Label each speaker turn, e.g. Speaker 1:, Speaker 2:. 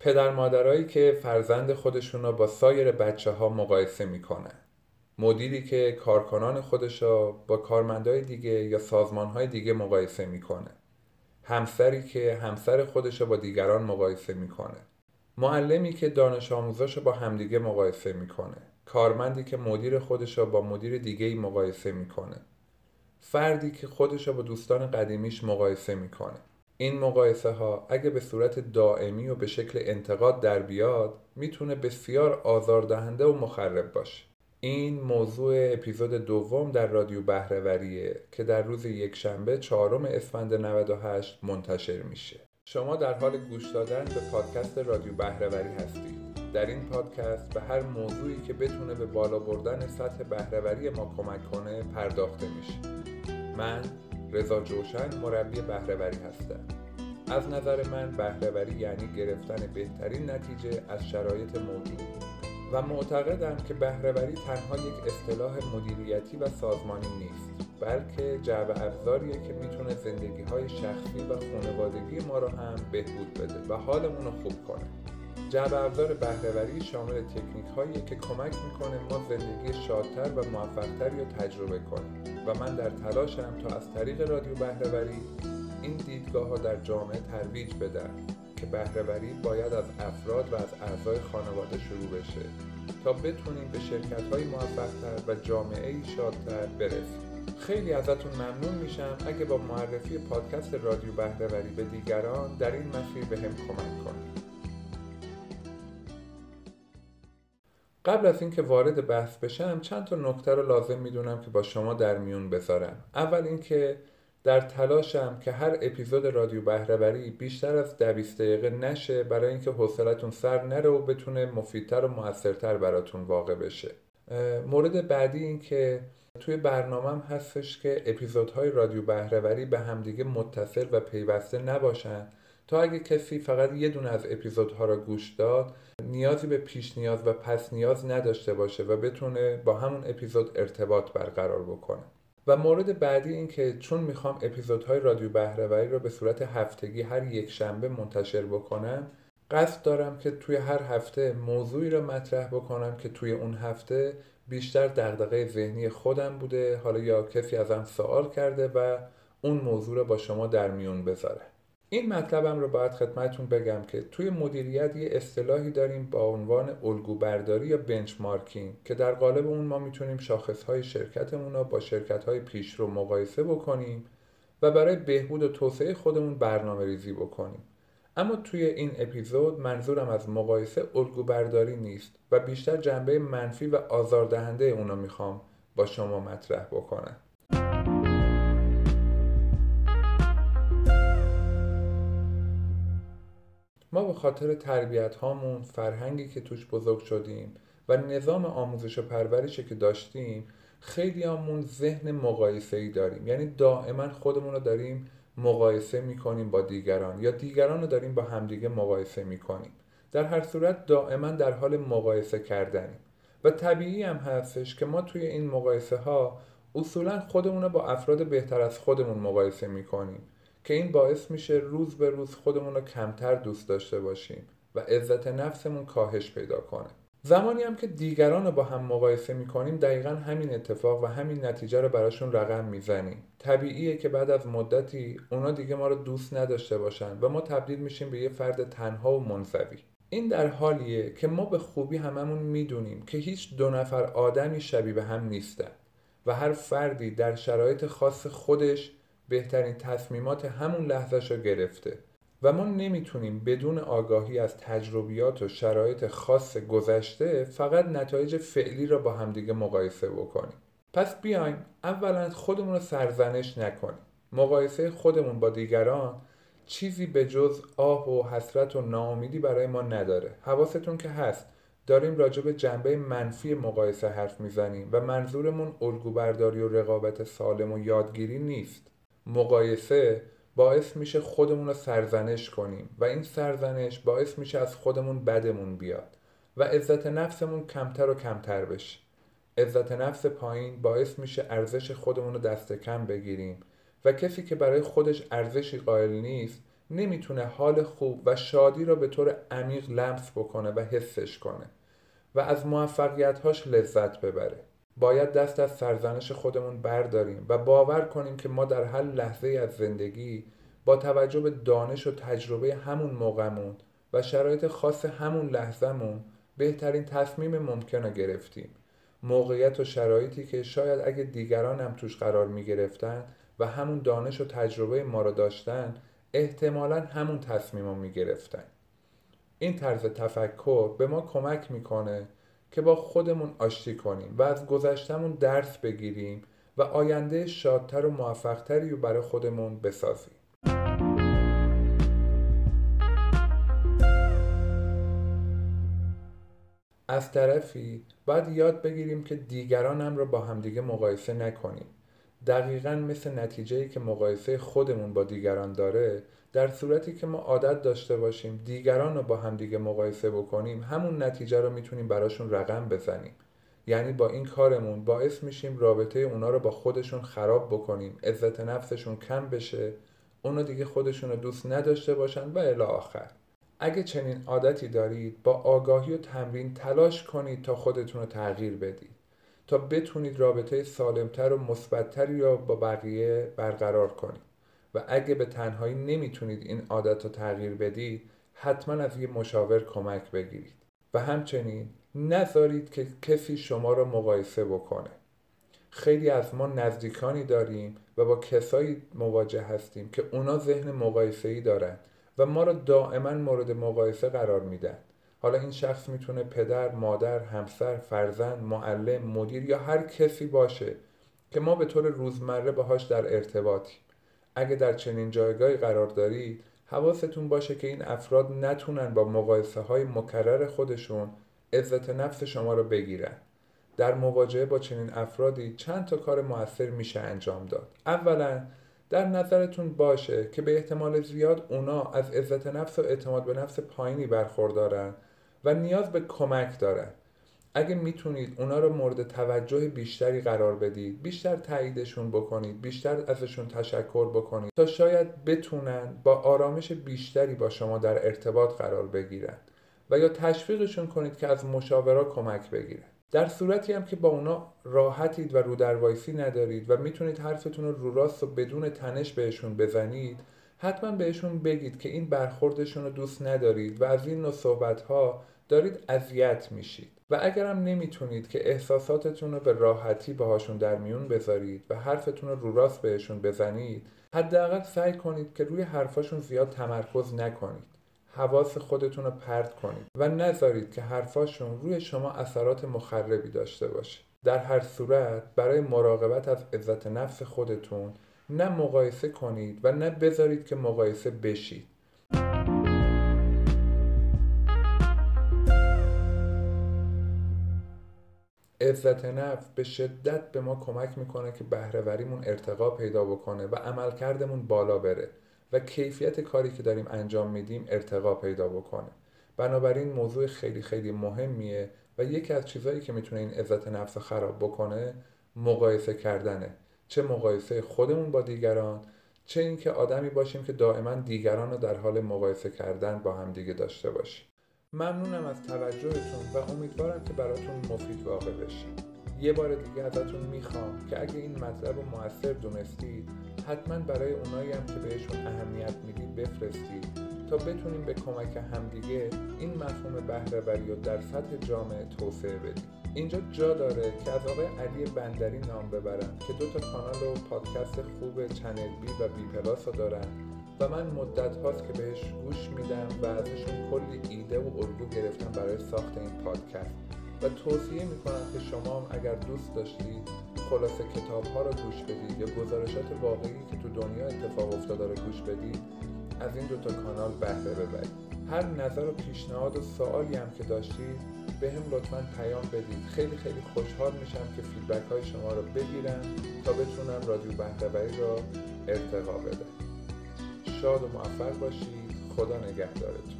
Speaker 1: پدر مادرایی که فرزند خودشون رو با سایر بچه ها مقایسه می‌کنن مدیری که کارکنان خودش رو با کارمندای دیگه یا سازمانهای دیگه مقایسه می‌کنه. همسری که همسر خودش با دیگران مقایسه می‌کنه. معلمی که دانش آموزاش با همدیگه مقایسه می‌کنه. کارمندی که مدیر خودش با مدیر دیگه ای مقایسه می‌کنه. فردی که خودش با دوستان قدیمیش مقایسه می‌کنه. این مقایسه ها اگه به صورت دائمی و به شکل انتقاد در بیاد می‌تونه بسیار آزاردهنده و مخرب باشه. این موضوع اپیزود دوم در رادیو بهرهوریه که در روز یکشنبه چهارم اسفند 98 منتشر میشه. شما در حال گوش دادن به پادکست رادیو بهرهوری هستید. در این پادکست به هر موضوعی که بتونه به بالا بردن سطح بهرهوری ما کمک کنه پرداخته میشه. من رضا جوشن مربی بهرهوری هستم. از نظر من بهرهوری یعنی گرفتن بهترین نتیجه از شرایط موجود و معتقدم که بهرهوری تنها یک اصطلاح مدیریتی و سازمانی نیست بلکه جعبه افزاریه که می‌تونه زندگی های شخصی و خانوادگی ما رو هم بهبود بده و حالمون رو خوب کنه. افزار بهرهوری شامل تکنیک هایی که کمک می‌کنه ما زندگی شادتر و موفقتری رو تجربه کنیم. و من در تلاشم تا از طریق رادیو بهرهوری این دیدگاه ها در جامعه ترویج بدم که بهرهوری باید از افراد و از اعضای خانواده شروع بشه تا بتونیم به شرکت های موفقتر و جامعه شادتر برسیم. خیلی ازتون ممنون میشم اگه با معرفی پادکست رادیو بهرهوری به دیگران در این مسیر به هم کمک کنید. قبل از اینکه وارد بحث بشم چند تا نکته رو لازم می‌دونم که با شما در میون بذارم. اول اینکه در تلاشم که هر اپیزود رادیو بهرهوری بیشتر از دویست دقیقه نشه برای اینکه حوصلتون سر نره و بتونه مفیدتر و موثرتر براتون واقع بشه. مورد بعدی این که توی برنامهم هستش که اپیزودهای رادیو بهرهوری به همدیگه متصل و پیوسته نباشن. تا اگه کسی فقط یه دونه از اپیزودها را گوش داد نیازی به پیش نیاز و پس نیاز نداشته باشه و بتونه با همون اپیزود ارتباط برقرار بکنه. و مورد بعدی این که چون می‌خوام اپیزودهای رادیو بهرهوری رو به صورت هفتگی هر یک شنبه منتشر بکنم قصد دارم که توی هر هفته موضوعی رو مطرح بکنم که توی اون هفته بیشتر دغدغه ذهنی خودم بوده حالا یا کسی ازم سوال کرده و اون موضوع رو با شما در میون بذاره. این مطلبم رو باید خدمتتون بگم که توی مدیریت یه اصطلاحی داریم با عنوان الگو برداری یا بنچمارکینگ که در قالب اون ما می‌تونیم شاخصهای شرکتمون رو با شرکتهای پیش رو مقایسه بکنیم و برای بهبود و توسعه خودمون برنامه ریزی بکنیم. اما توی این اپیزود منظورم از مقایسه الگو برداری نیست و بیشتر جنبه منفی و آزاردهنده اونو می‌خوام با شما مطرح بکنم. ما به خاطر تربیت هامون فرهنگی که توش بزرگ شدیم و نظام آموزش و پرورشی که داشتیم خیلی همون ذهن مقایسه ای داریم. یعنی دائما خودمون رو داریم مقایسه می‌کنیم با دیگران یا دیگران رو داریم با همدیگه مقایسه می‌کنیم. در هر صورت دائما در حال مقایسه کردنیم. و طبیعی هم هستش که ما توی این مقایسه ها اصولا خودمون رو با افراد بهتر از خودمون مقایسه می‌کنیم. که این باعث میشه روز به روز خودمون رو کمتر دوست داشته باشیم و عزت نفسمون کاهش پیدا کنه. زمانی هم که دیگران رو با هم مقایسه می‌کنیم دقیقا همین اتفاق و همین نتیجه رو براشون رقم می‌زنیم. طبیعیه که بعد از مدتی اونا دیگه ما رو دوست نداشته باشن و ما تبدیل میشیم به یه فرد تنها و منزوی. این در حالیه که ما به خوبی هممون می‌دونیم که هیچ دو نفر آدمی شبیه به هم نیستن و هر فردی در شرایط خاص خودش بهترین تصمیمات همون لحظهش رو گرفته. و ما نمی‌تونیم بدون آگاهی از تجربیات و شرایط خاص گذشته فقط نتایج فعلی را با همدیگه مقایسه بکنیم. پس بیایم اولا خودمون رو سرزنش نکنیم. مقایسه خودمون با دیگران چیزی به جز آه و حسرت و ناامیدی برای ما نداره. حواستون که هست داریم راجع به جنبه منفی مقایسه حرف می‌زنیم و منظورمون الگو برداری و رقابت سالم و یادگیری نیست. مقایسه باعث میشه خودمون رو سرزنش کنیم و این سرزنش باعث میشه از خودمون بدمون بیاد و عزت نفسمون کمتر و کمتر بشه. عزت نفس پایین باعث میشه ارزش خودمون رو دست کم بگیریم و کسی که برای خودش ارزشی قائل نیست نمی‌تونه حال خوب و شادی را به طور عمیق لمس بکنه و حسش کنه و از موفقیتهاش لذت ببره. باید دست از سرزنش خودمون برداریم و باور کنیم که ما در هر لحظه از زندگی با توجه به دانش و تجربه همون موقعمون و شرایط خاص همون لحظهمون بهترین تصمیم ممکن رو گرفتیم موقعیت و شرایطی که شاید اگه دیگران هم توش قرار می گرفتن و همون دانش و تجربه ما رو داشتن احتمالا همون تصمیم رو می گرفتن. این طرز تفکر به ما کمک می‌کنه که با خودمون آشتی کنیم و از گذشتمون درس بگیریم و آینده شادتر و موفقتری رو برای خودمون بسازیم. از طرفی باید یاد بگیریم که دیگران هم رو با همدیگه مقایسه نکنیم. دقیقا مثل نتیجه که مقایسه خودمون با دیگران داره در صورتی که ما عادت داشته باشیم دیگران رو با همدیگه مقایسه بکنیم همون نتیجه رو می‌تونیم براشون رقم بزنیم. یعنی با این کارمون باعث میشیم رابطه اونا رو با خودشون خراب بکنیم عزت نفسشون کم بشه اونا دیگه خودشون رو دوست نداشته باشن و الی آخر. اگه چنین عادتی دارید با آگاهی و تمرین تلاش کنید تا خودتون رو تغییر بدید. تا بتونید رابطه سالمتر و مثبتتری را با بقیه برقرار کنید. و اگه به تنهایی نمی‌تونید این عادت رو تغییر بدید حتما از یه مشاور کمک بگیرید. و همچنین نذارید که کسی شما را مقایسه بکنه. خیلی از ما نزدیکانی داریم و با کسایی مواجه هستیم که اونا ذهن مقایسه ای دارن و ما را دائما مورد مقایسه قرار میدن. حالا این شخص می‌تونه پدر، مادر، همسر، فرزند، معلم، مدیر یا هر کسی باشه که ما به طور روزمره باهاش در ارتباطیم. اگه در چنین جایگاهی قرار دارید حواستون باشه که این افراد نتونن با مقایسه های مکرر خودشون عزت نفس شما رو بگیرن. در مواجهه با چنین افرادی چند تا کار موثر میشه انجام داد. اولا در نظرتون باشه که به احتمال زیاد اونا از عزت نفس و اعتماد به نفس پایینی برخوردارن و نیاز به کمک دارن. اگه می‌تونید اونا رو مورد توجه بیشتری قرار بدید بیشتر تاییدشون بکنید بیشتر ازشون تشکر بکنید تا شاید بتونن با آرامش بیشتری با شما در ارتباط قرار بگیرن و یا تشویقشون کنید که از مشاورا کمک بگیرن. در صورتی هم که با اونا راحتید و رو دروایسی ندارید و می‌تونید حرفتون رو رو راست و بدون تنش بهشون بزنید حتما بهشون بگید که این برخوردشون رو دوست ندارید و از این نوع صحبت ها دارید اذیت میشید. و اگرم نمی‌تونید که احساساتتون رو به راحتی باهاشون در میون بذارید و حرفتون رو رو راست بهشون بزنید حداقل سعی کنید که روی حرفاشون زیاد تمرکز نکنید. حواس خودتون رو پرت کنید و نذارید که حرفاشون روی شما اثرات مخربی داشته باشه. در هر صورت برای مراقبت از عزت نفس خودتون نه مقایسه کنید و نه بذارید که مقایسه بشید. عزت نفس به شدت به ما کمک می‌کنه که بهرهوریمون ارتقا پیدا بکنه و عملکردمون بالا بره و کیفیت کاری که داریم انجام میدیم ارتقا پیدا بکنه. بنابراین موضوع خیلی خیلی مهمیه و یکی از چیزهایی که می‌تونه این عزت نفس خراب بکنه مقایسه کردنه. چه مقایسه خودمون با دیگران چه اینکه آدمی باشیم که دائما دیگران رو در حال مقایسه کردن با هم دیگه داشته باشیم. ممنونم از توجهتون و امیدوارم که براتون مفید واقع بشید یه بار دیگه ازتون می‌خوام که اگه این مطلب رو موثر دونستید حتما برای اونایی هم که بهشون اهمیت می‌دید بفرستید تا بتونیم به کمک همدیگه این مفهوم بهرهوری رو در سطح جامعه توسعه بدیم. اینجا جا داره که از آقای علی بندری نام ببرم که دو تا کانال و پادکست خوب Channel B و B Plus رو دارن و من مدت هاست که بهش گوش میدم و ازشون کلی ایده و الگو گرفتم برای ساخت این پادکست. و توصیه می‌کنم که شما هم اگر دوست داشتید خلاصه کتاب ها رو گوش بدید یا گزارشات واقعی که تو دنیا اتفاق افتاده رو گوش بدید از این دوتا کانال بهره ببرید هر نظر و پیشنهاد و سوالی هم که داشتید به هم لطفا پیام بدید. خیلی خیلی خوشحال میشم که فیدبک های شما رو بگیرم تا بتونم رادیو بهرهوری را ارتقا بدم. شاد و موفق باشید. خدا نگهدارتون.